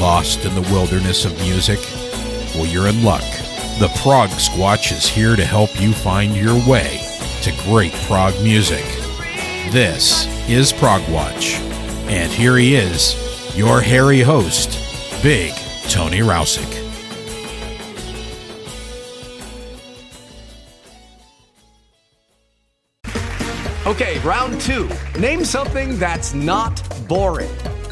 Lost in the wilderness of music? Well, you're in luck. The Prog Squatch is here to help you find your way to great prog music. This is Prog Watch, and here he is, your hairy host, Big Tony Rousick. Okay, round two. Name something that's not boring.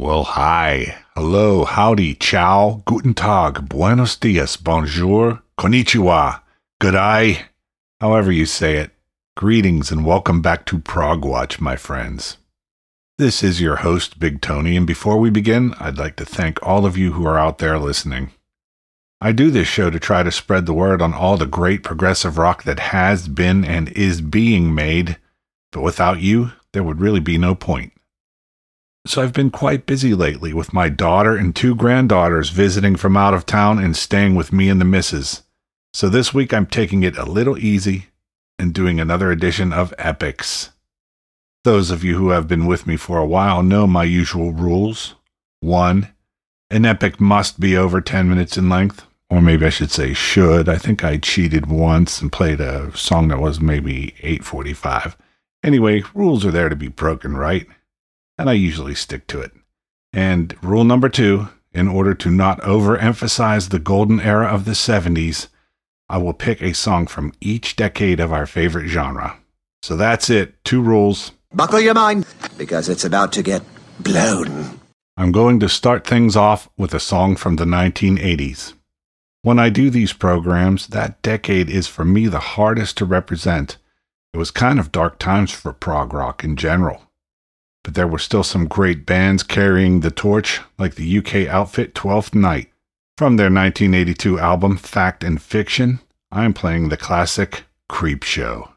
Well, hi, hello, howdy, ciao, guten tag, buenos dias, bonjour, konnichiwa, good eye, however you say it. Greetings and welcome back to Prog Watch, my friends. This is your host, Big Tony, and before we begin, I'd like to thank all of you who are out there listening. I do this show to try to spread the word on all the great progressive rock that has been and is being made, but without you, there would really be no point. So I've been quite busy lately with my daughter and two granddaughters visiting from out of town and staying with me and the missus. So this week I'm taking it a little easy and doing another edition of Epix. Those of you who have been with me for a while know my usual rules. 1. An epic must be over 10 minutes in length. Or maybe I should say should. I think I cheated once and played a song that was maybe 845. Anyway, rules are there to be broken, right? And I usually stick to it. And rule number two in order to not overemphasize the golden era of the 70s, I will pick a song from each decade of our favorite genre. So that's it. Two rules. Buckle your mind, because it's about to get blown. I'm going to start things off with a song from the 1980s. When I do these programs, that decade is for me the hardest to represent. It was kind of dark times for prog rock in general but there were still some great bands carrying the torch, like the UK outfit Twelfth Night. From their 1982 album Fact and Fiction, I am playing the classic Creep Show.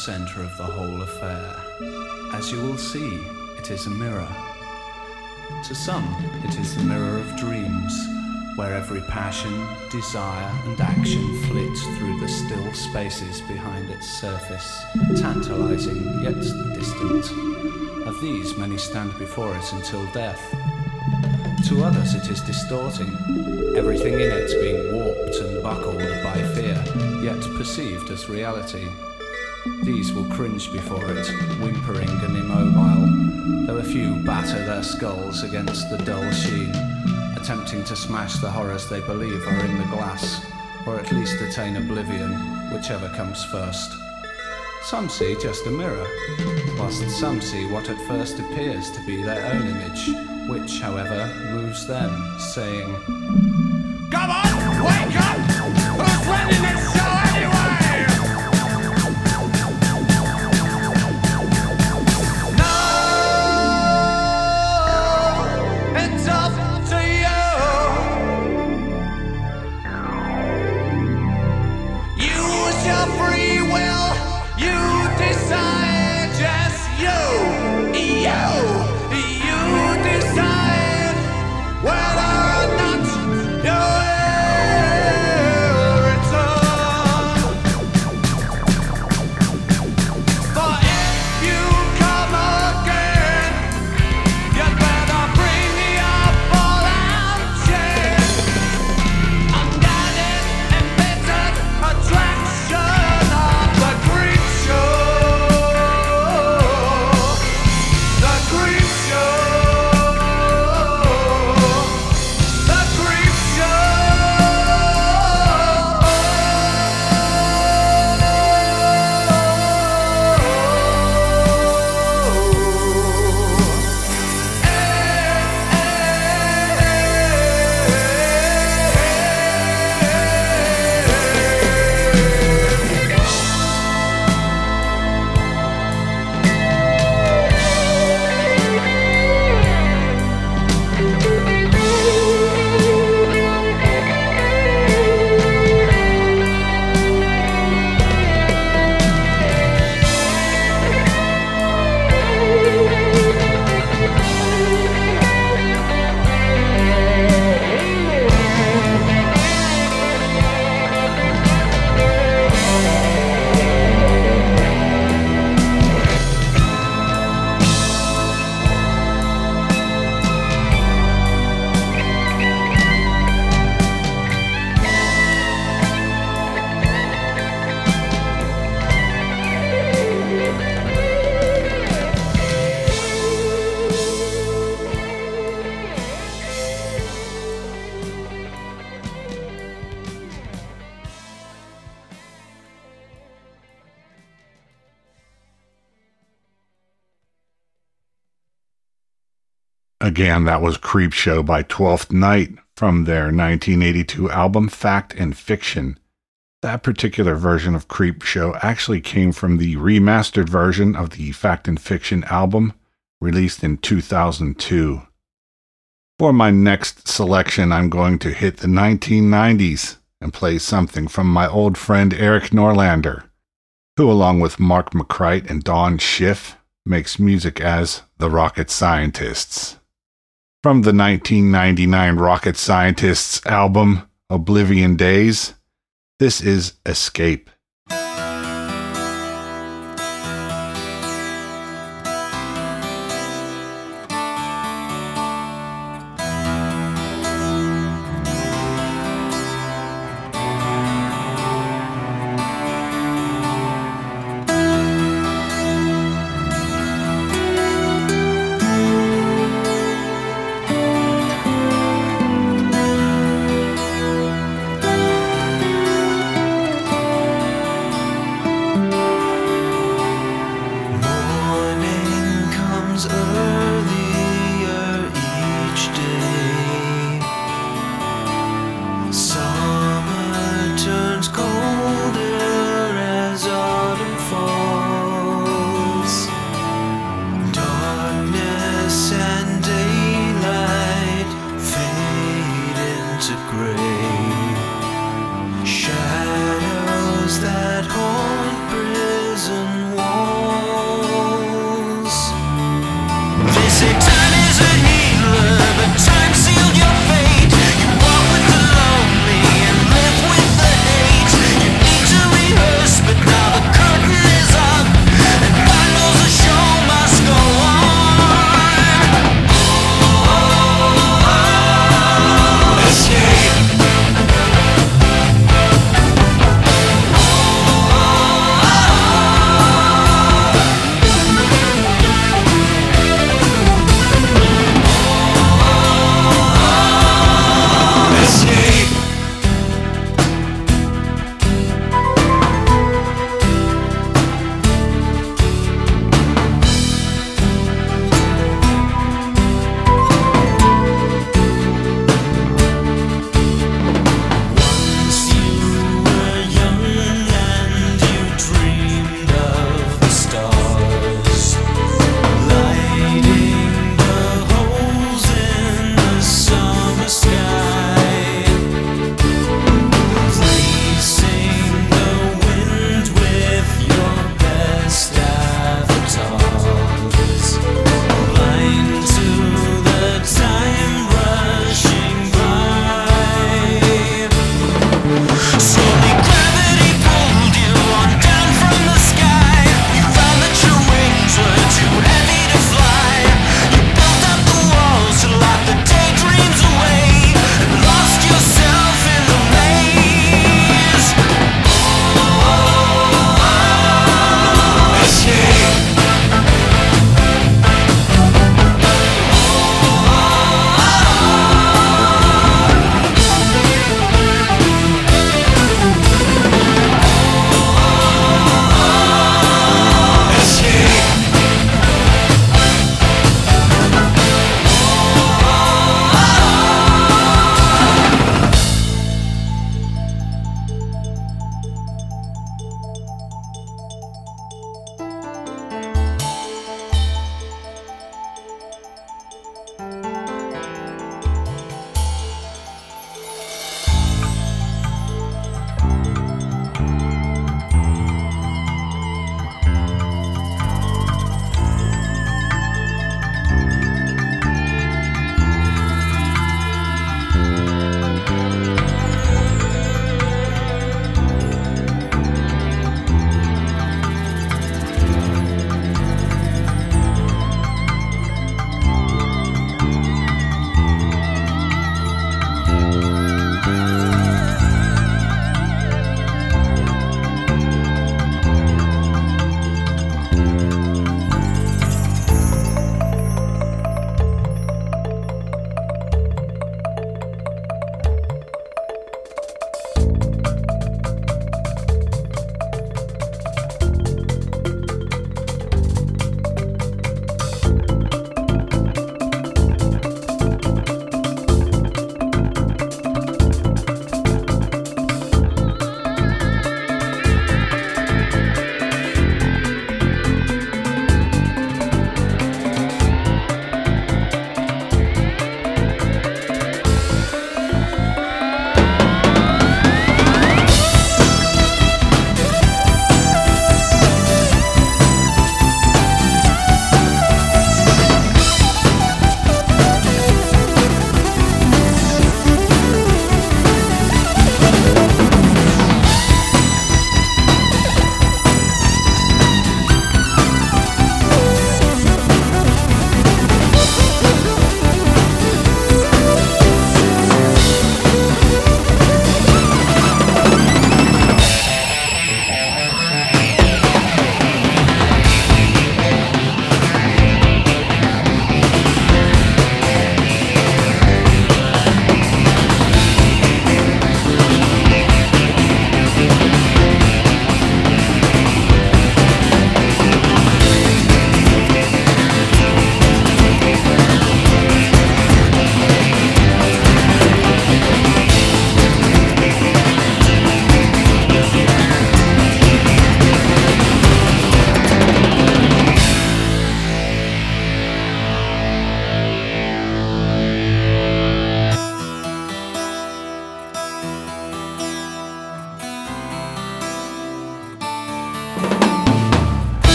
Center of the whole affair. As you will see, it is a mirror. To some, it is the mirror of dreams, where every passion, desire, and action flit through the still spaces behind its surface, tantalizing yet distant. Of these, many stand before it until death. To others, it is distorting, everything in it being warped and buckled by fear, yet perceived as reality. These will cringe before it, whimpering and immobile, though a few batter their skulls against the dull sheen, attempting to smash the horrors they believe are in the glass, or at least attain oblivion, whichever comes first. Some see just a mirror, whilst some see what at first appears to be their own image, which, however, moves them, saying, Again, that was Creep Show by Twelfth Night from their 1982 album Fact and Fiction. That particular version of Creep Show actually came from the remastered version of the Fact and Fiction album released in 2002. For my next selection, I'm going to hit the 1990s and play something from my old friend Erik Norlander, who, along with Mark McCrite and Don Schiff, makes music as the Rocket Scientists from the 1999 Rocket Scientists album Oblivion Days. This is Escape.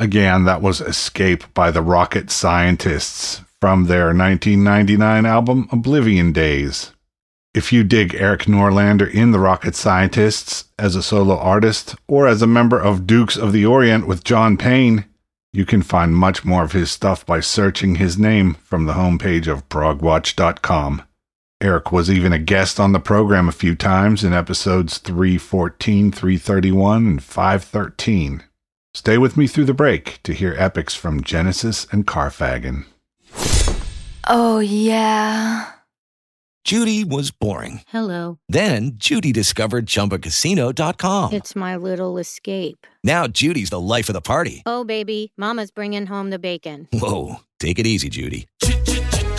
Again, that was Escape by the Rocket Scientists from their 1999 album Oblivion Days. If you dig Erik Norlander in the Rocket Scientists as a solo artist or as a member of Dukes of the Orient with John Payne, you can find much more of his stuff by searching his name from the homepage of progwatch.com. Erik was even a guest on the program a few times in episodes 314, 331, and 513. Stay with me through the break to hear epics from Genesis and Karfagen. Oh, yeah. Judy was boring. Hello. Then Judy discovered ChumbaCasino.com. It's my little escape. Now Judy's the life of the party. Oh, baby, Mama's bringing home the bacon. Whoa, take it easy, Judy.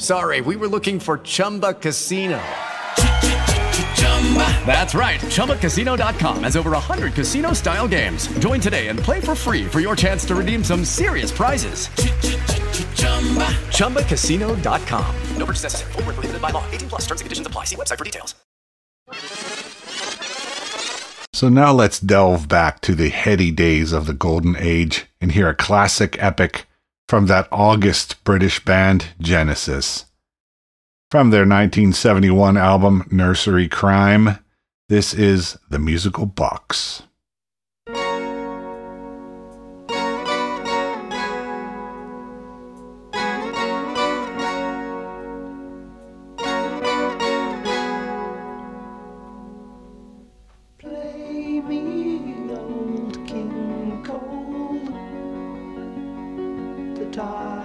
sorry. We were looking for Chumba Casino. That's right. ChumbaCasino.com has over 100 casino style games. Join today and play for free for your chance to redeem some serious prizes. ChumbaCasino.com. No purchase necessary. Where prohibited by law. 18 plus terms and conditions apply. See website for details. So now let's delve back to the heady days of the Golden Age and hear a classic epic from that August British band Genesis. From their 1971 album Nursery Cryme, this is The Musical Box. That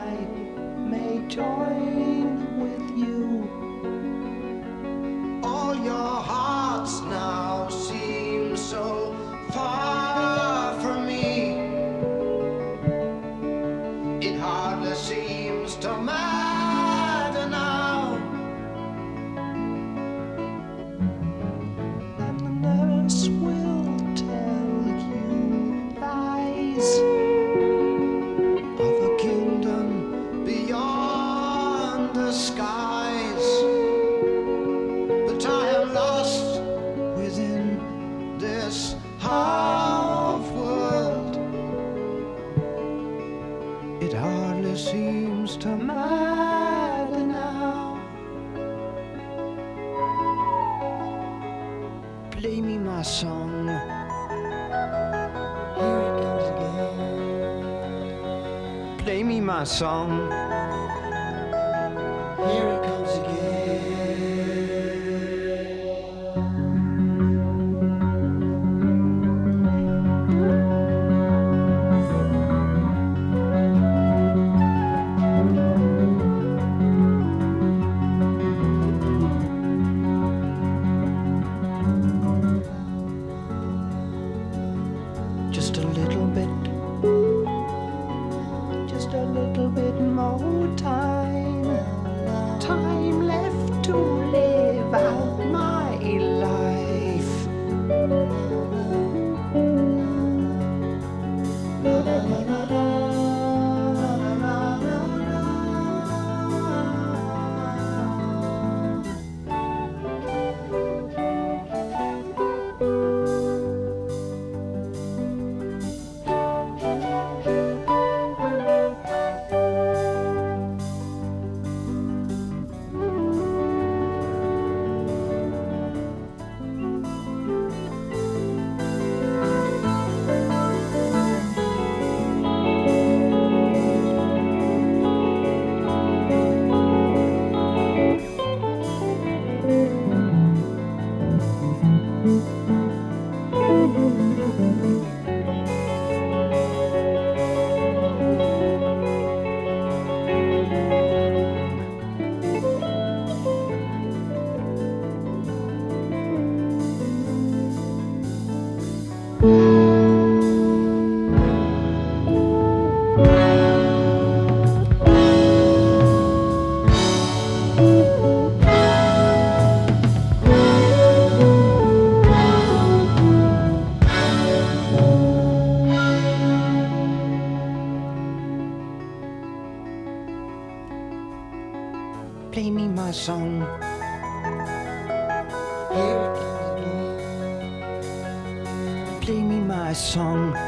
song. Song. Here. Play me my song.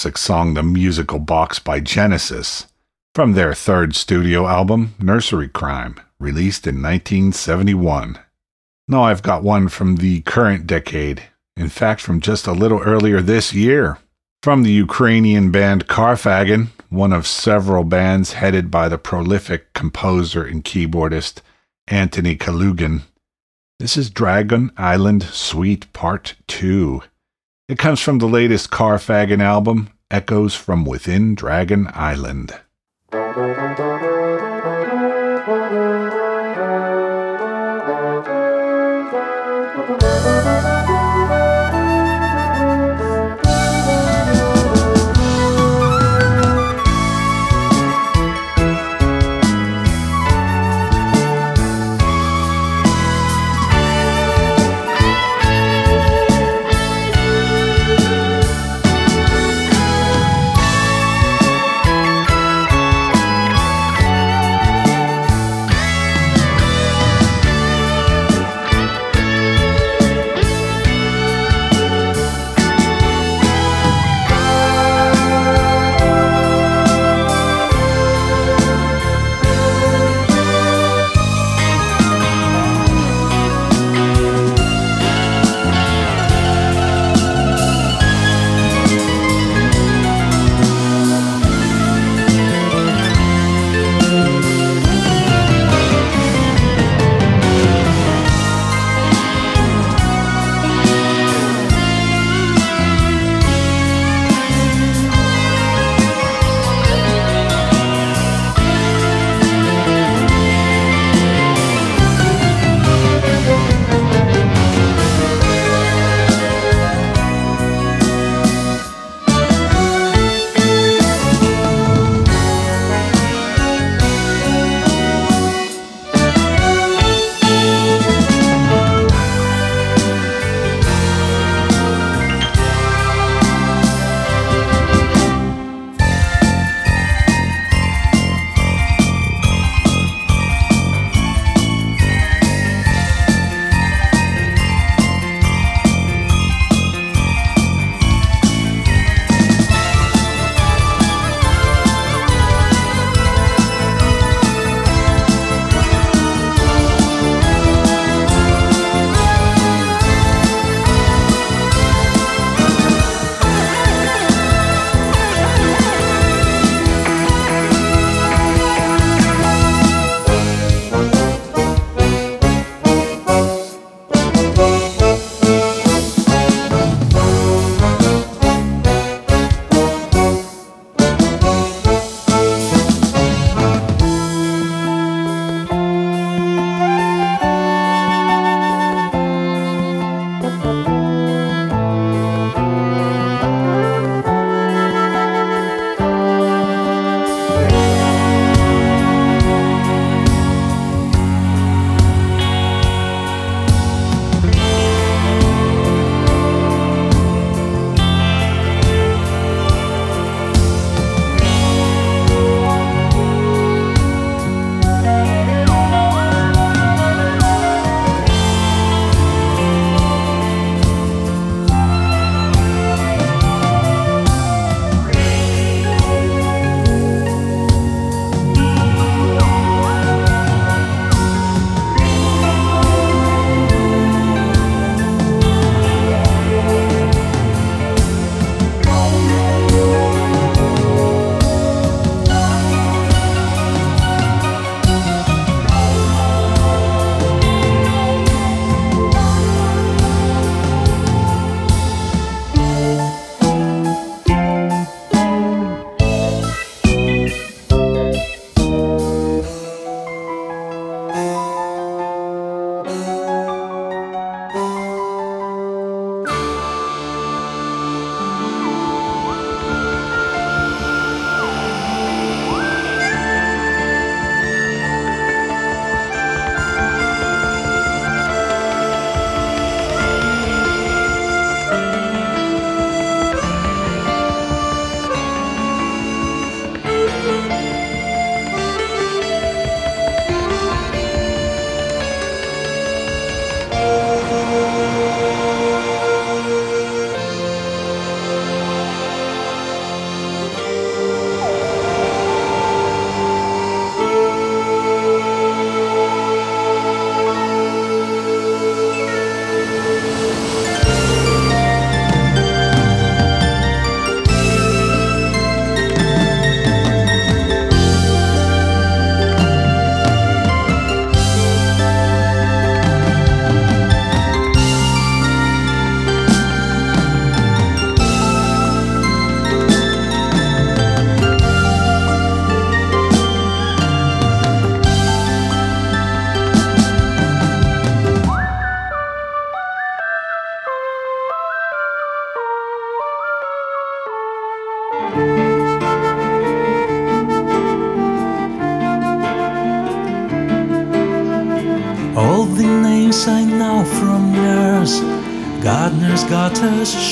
Classic song The Musical Box by Genesis from their third studio album, Nursery Cryme, released in 1971. Now I've got one from the current decade, in fact, from just a little earlier this year. From the Ukrainian band Karfagen, one of several bands headed by the prolific composer and keyboardist Antony Kalugin. This is Dragon Island Suite Part 2. It comes from the latest Karfagen album, Echoes from Within Dragon Island.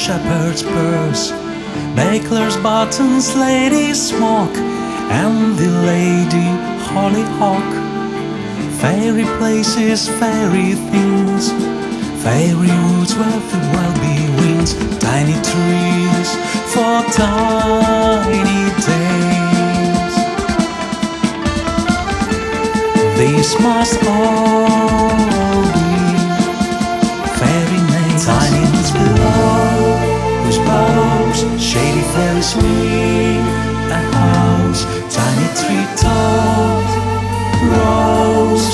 shepherd's purse, baker's buttons, lady's smock, and the lady hollyhock. Fairy places, fairy things, fairy woods where the wild bees wings, tiny trees for tiny days. These must a house, tiny rose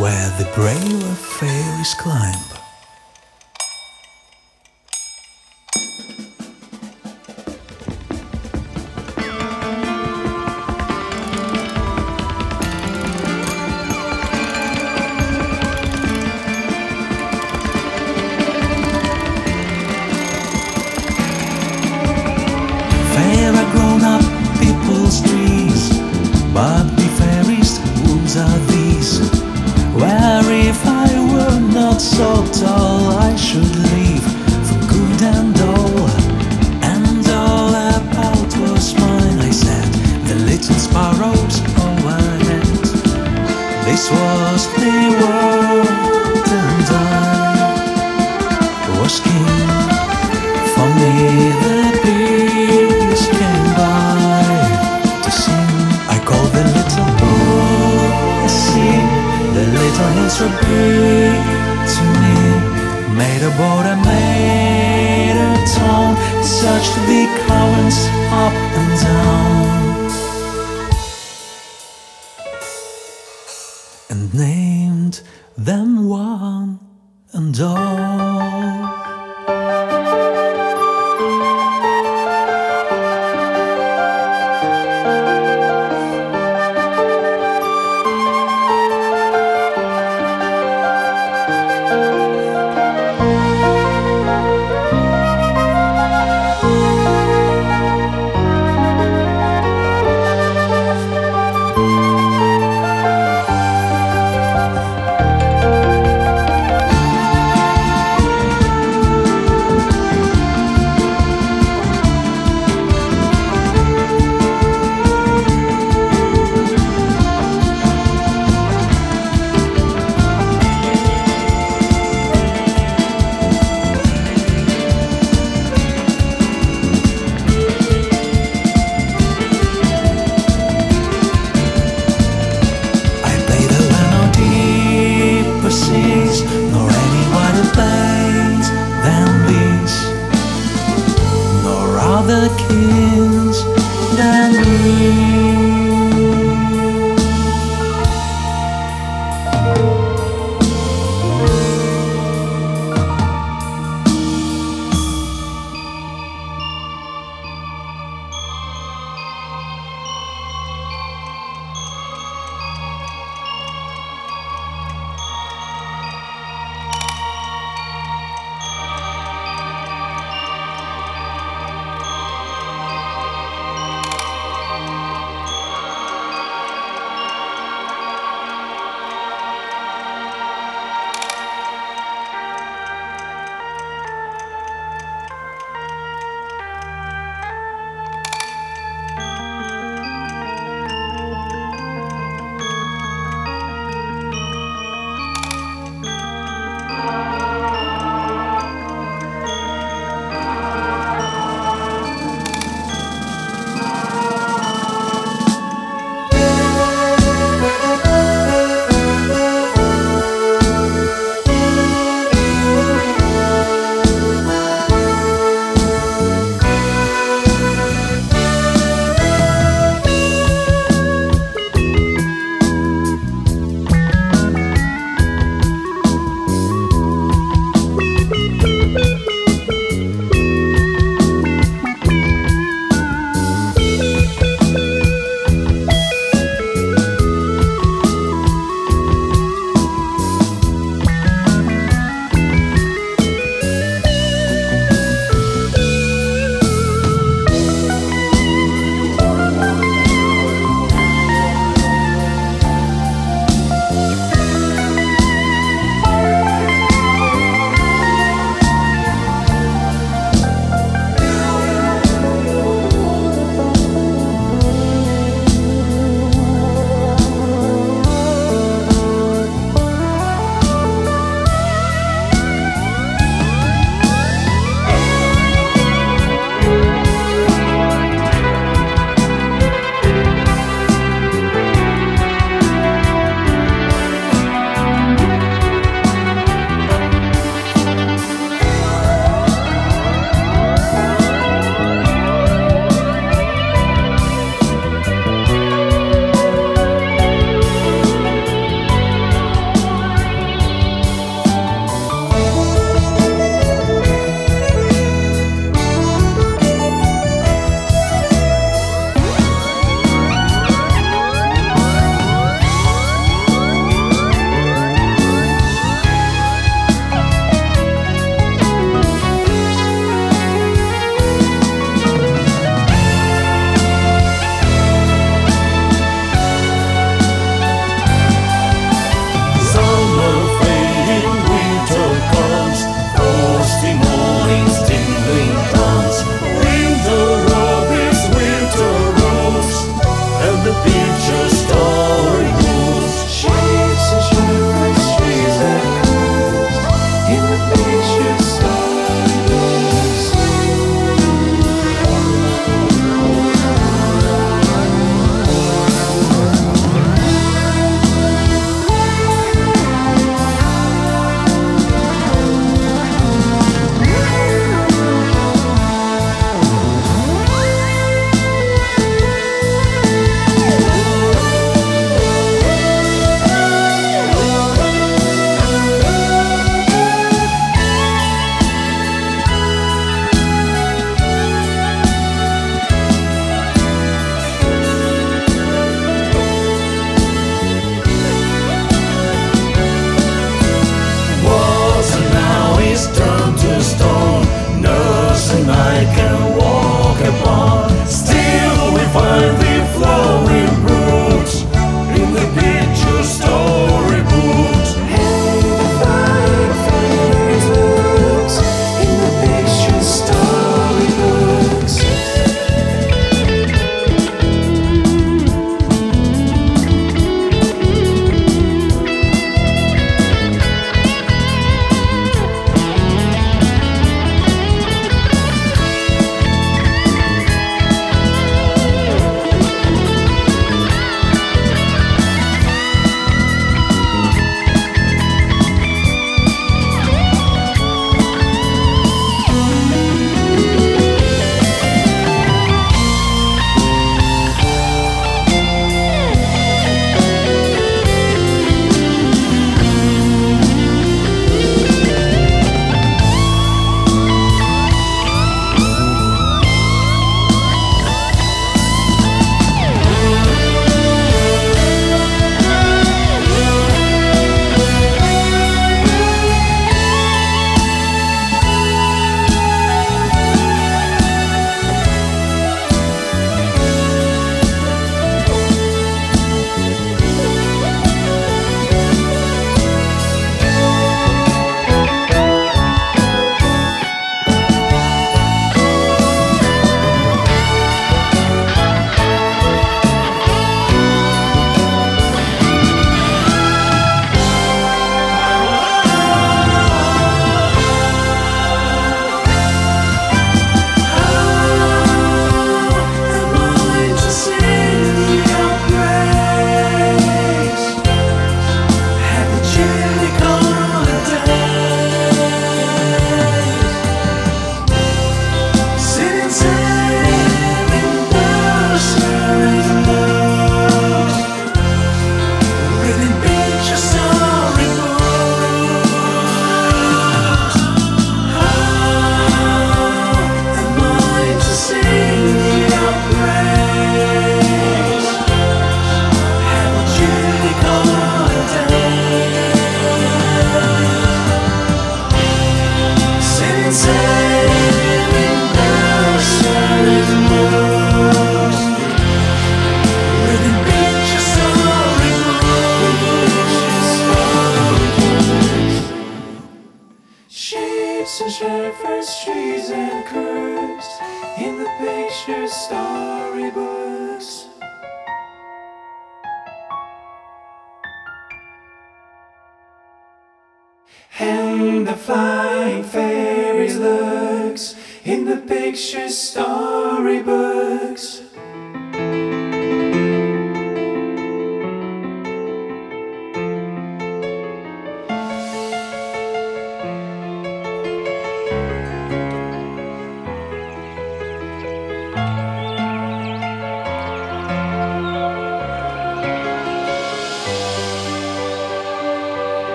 where the brave fairies climb.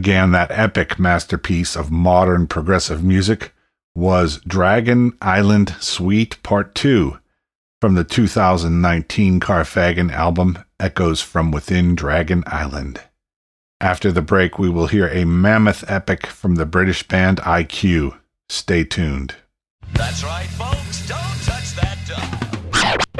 Again, that epic masterpiece of modern progressive music was Dragon Island Suite Part 2 from the 2019 Karfagen album Echoes from Within Dragon Island. After the break, we will hear a mammoth epic from the British band IQ. Stay tuned. That's right, folks. Don't touch that dial.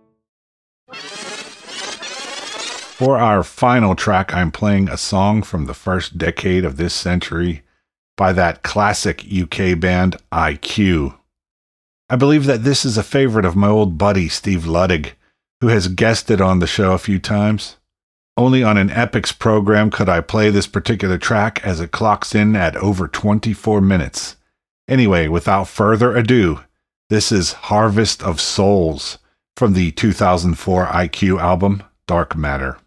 For our final track, I'm playing a song from the first decade of this century by that classic UK band IQ. I believe that this is a favorite of my old buddy Steve Luddig, who has guested on the show a few times. Only on an Epix program could I play this particular track as it clocks in at over 24 minutes. Anyway, without further ado, this is Harvest of Souls from the 2004 IQ album Dark Matter.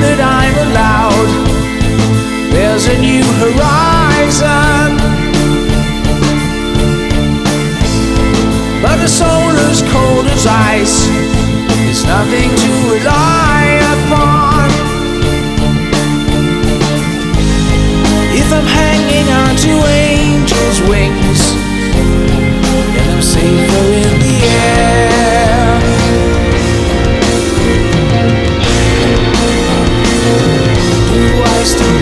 That I'm allowed, there's a new horizon. But a soul as cold as ice is nothing to rely upon. If I'm hanging on to angels' wings, then I'm safer in the air. Do I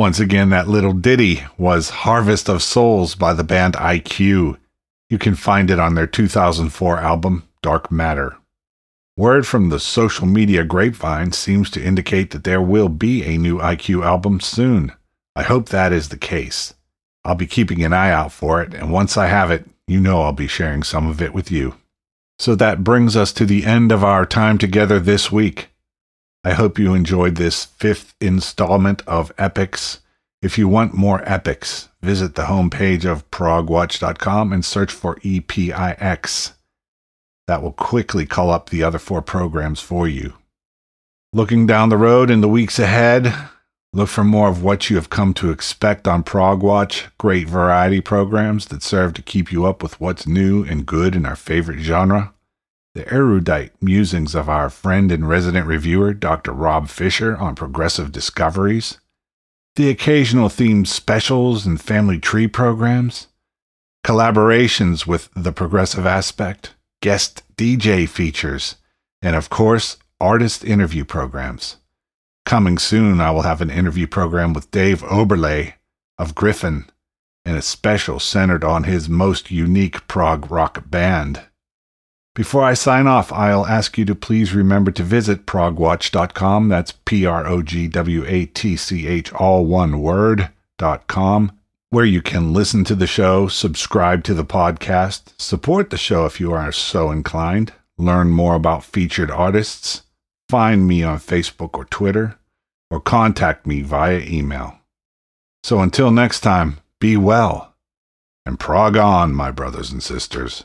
Once again, that little ditty was Harvest of Souls by the band IQ. You can find it on their 2004 album, Dark Matter. Word from the social media grapevine seems to indicate that there will be a new IQ album soon. I hope that is the case. I'll be keeping an eye out for it, and once I have it, you know I'll be sharing some of it with you. So that brings us to the end of our time together this week. I hope you enjoyed this fifth installment of Epix. If you want more epics, visit the homepage of progwatch.com and search for EPIX. that will quickly call up the other four programs for you. Looking down the road in the weeks ahead, look for more of what you have come to expect on Prog Watch great variety programs that serve to keep you up with what's new and good in our favorite genre. The erudite musings of our friend and resident reviewer, Dr. Rob Fisher, on progressive discoveries. The occasional themed specials and family tree programs. Collaborations with The Progressive Aspect guest DJ features, and of course, artist interview programs. Coming soon, I will have an interview program with Dave Oberle of Gryphon, and a special centered on his most unique prog rock band. Before I sign off, I'll ask you to please remember to visit progwatch.com. That's P R O G W A T C H, all one word, dot com where you can listen to the show, subscribe to the podcast, support the show if you are so inclined, learn more about featured artists, find me on Facebook or Twitter, or contact me via email. So until next time, be well and prog on, my brothers and sisters.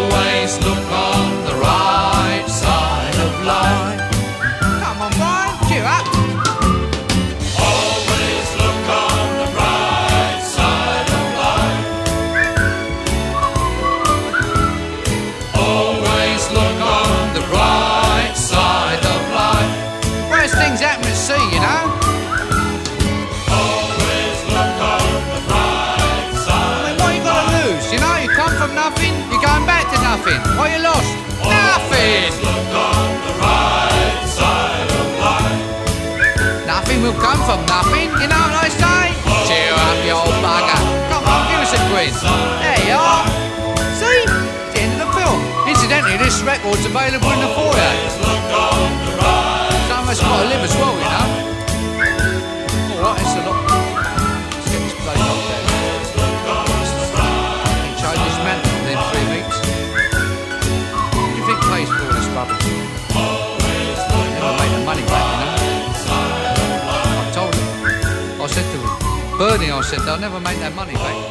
from nothing, you know what I say? Cheer up, you old bugger. Come on, give us a quiz. There you are. See? It's the end of the film. Incidentally, this record's available in the foyer. Someone's got to live as well, you know. Bernie, I said, they'll never make that money back.